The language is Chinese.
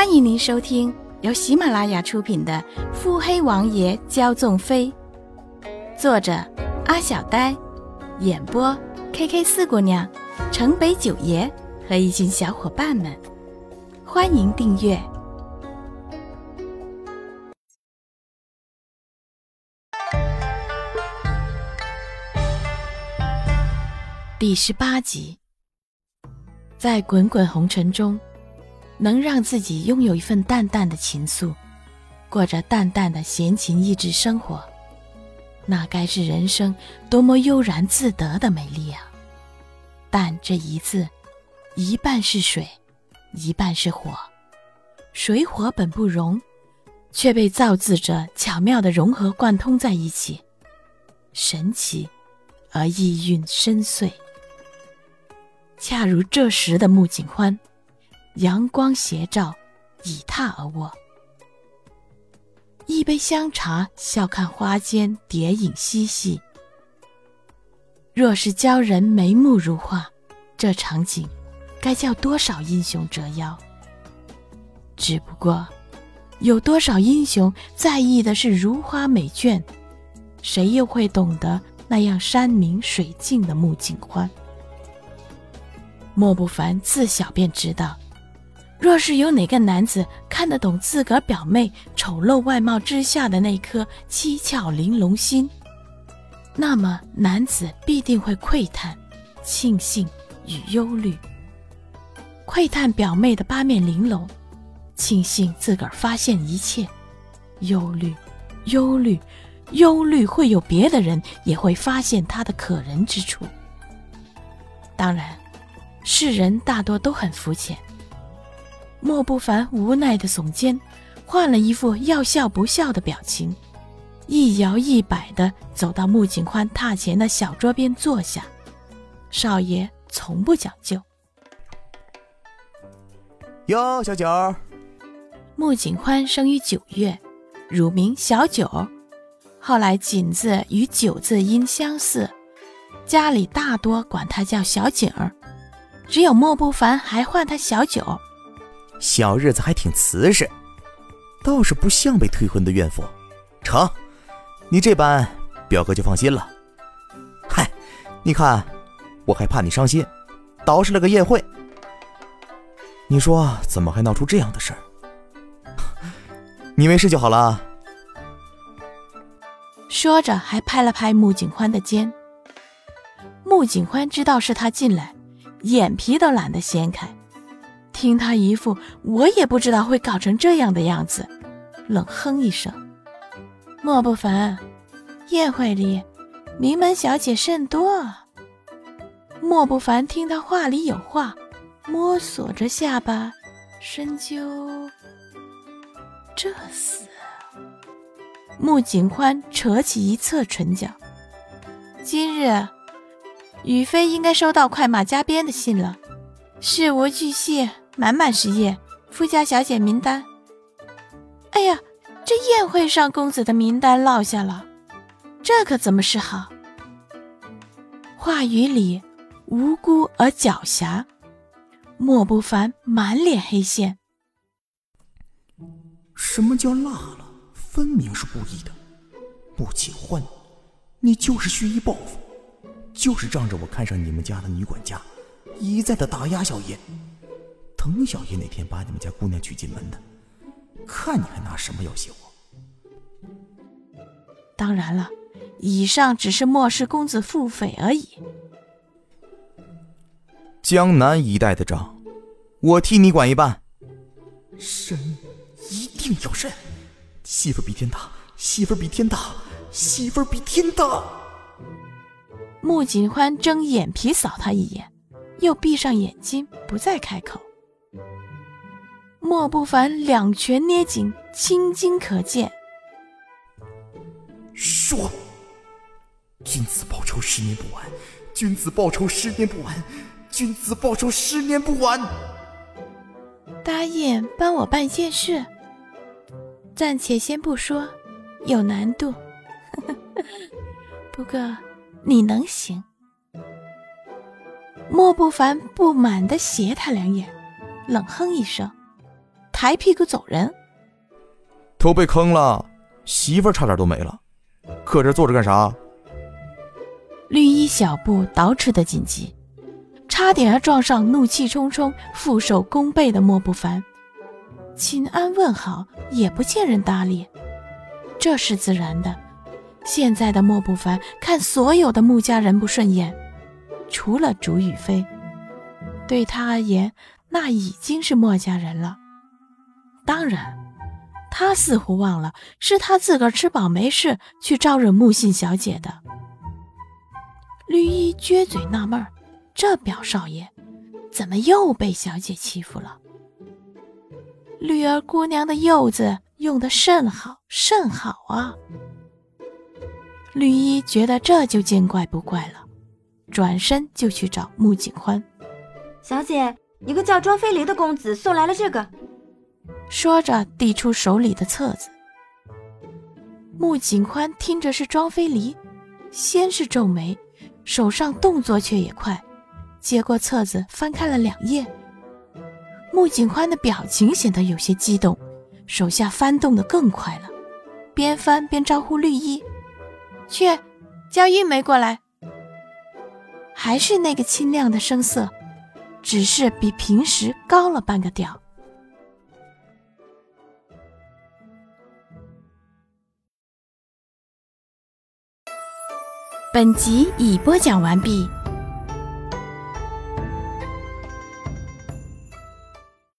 欢迎您收听由喜马拉雅出品的《腹黑王爷骄纵妃》，作者阿小呆，演播 K K 四姑娘、城北九爷和一群小伙伴们。欢迎订阅第十八集。在滚滚红尘中，能让自己拥有一份淡淡的情愫，过着淡淡的闲情逸致生活，那该是人生多么悠然自得的美丽啊！但这一字，一半是水，一半是火，水火本不容，却被造字者巧妙的融合贯通在一起，神奇而意蕴深邃。恰如这时的穆景欢，阳光斜照，倚榻而卧，一杯香茶，笑看花间蝶影嬉戏。若是教人眉目如画，这场景该叫多少英雄折腰？只不过，有多少英雄在意的是如花美眷，谁又会懂得那样山明水净的穆景欢？莫不凡自小便知道，若是有哪个男子看得懂自个儿表妹丑陋外貌之下的那颗七窍玲珑心，那么男子必定会窥探、庆幸与忧虑。窥探表妹的八面玲珑，庆幸自个儿发现一切；忧虑、忧虑、忧虑，会有别的人也会发现他的可人之处。当然。世人大多都很肤浅。莫不凡无奈的耸肩，换了一副要笑不笑的表情，一摇一摆的走到穆景欢榻前的小桌边坐下。少爷从不讲究。哟，小九。穆景欢生于九月，乳名小九，后来景字与九字音相似，家里大多管他叫小景儿。只有莫不凡还唤他小九，小日子还挺瓷实，倒是不像被退婚的怨妇。成，你这般，表哥就放心了。嗨，你看，我还怕你伤心，捯饬了个宴会。你说怎么还闹出这样的事儿？你没事就好了。说着，还拍了拍穆景欢的肩。穆景欢知道是他进来。眼皮都懒得掀开，听他一副我也不知道会搞成这样的样子，冷哼一声。莫不凡，宴会里名门小姐甚多。莫不凡听他话里有话，摸索着下巴，深究。这厮，穆景欢扯起一侧唇角，今日。雨飞应该收到快马加鞭的信了，事无巨细，满满是页，富家小姐名单。哎呀，这宴会上公子的名单落下了，这可怎么是好？话语里无辜而狡黠，莫不凡满脸黑线。什么叫落了？分明是故意的，穆景欢，你就是蓄意报复。就是仗着我看上你们家的女管家，一再的打压小爷，等小爷哪天把你们家姑娘娶进门的，看你还拿什么要挟我？当然了，以上只是？漠视公子腹诽而已。江南一带的账，我替你管一半。审，一定要审！媳妇比天大，媳妇比天大，媳妇比天大！穆景欢睁眼皮扫他一眼，又闭上眼睛，不再开口。莫不凡两拳捏紧，青筋可见。说：“君子报仇，十年不晚；君子报仇，十年不晚；君子报仇，十年不晚。”答应帮我办件事，暂且先不说，有难度。不过。你能行？莫不凡不满的斜他两眼，冷哼一声：“抬屁股走人。都被坑了，媳妇儿差点都没了，搁这坐着干啥？绿衣小步倒饬的紧急，差点儿撞上怒气冲冲、负手弓背的莫不凡。秦安问好，也不见人搭理，这是自然的。现在的莫不凡看所有的穆家人不顺眼，除了竹雨飞，对他而言，那已经是莫家人了。当然。他似乎忘了，是他自个儿吃饱没事去招惹木信小姐的。绿衣撅嘴纳闷儿：这表少爷怎么又被小姐欺负了？绿儿姑娘的柚子用的甚好，甚好啊！绿衣觉得这就见怪不怪了，转身就去找穆景欢。小姐，一个叫庄飞离的公子送来了这个。说着，递出手里的册子。穆景宽听着是庄飞离，先是皱眉，手上动作却也快，接过册子翻看了两页。穆景宽的表情显得有些激动，手下翻动的更快了，边翻边招呼绿衣：“去，叫玉梅过来。”还是那个清亮的声色，只是比平时高了半个调。本集已播讲完毕。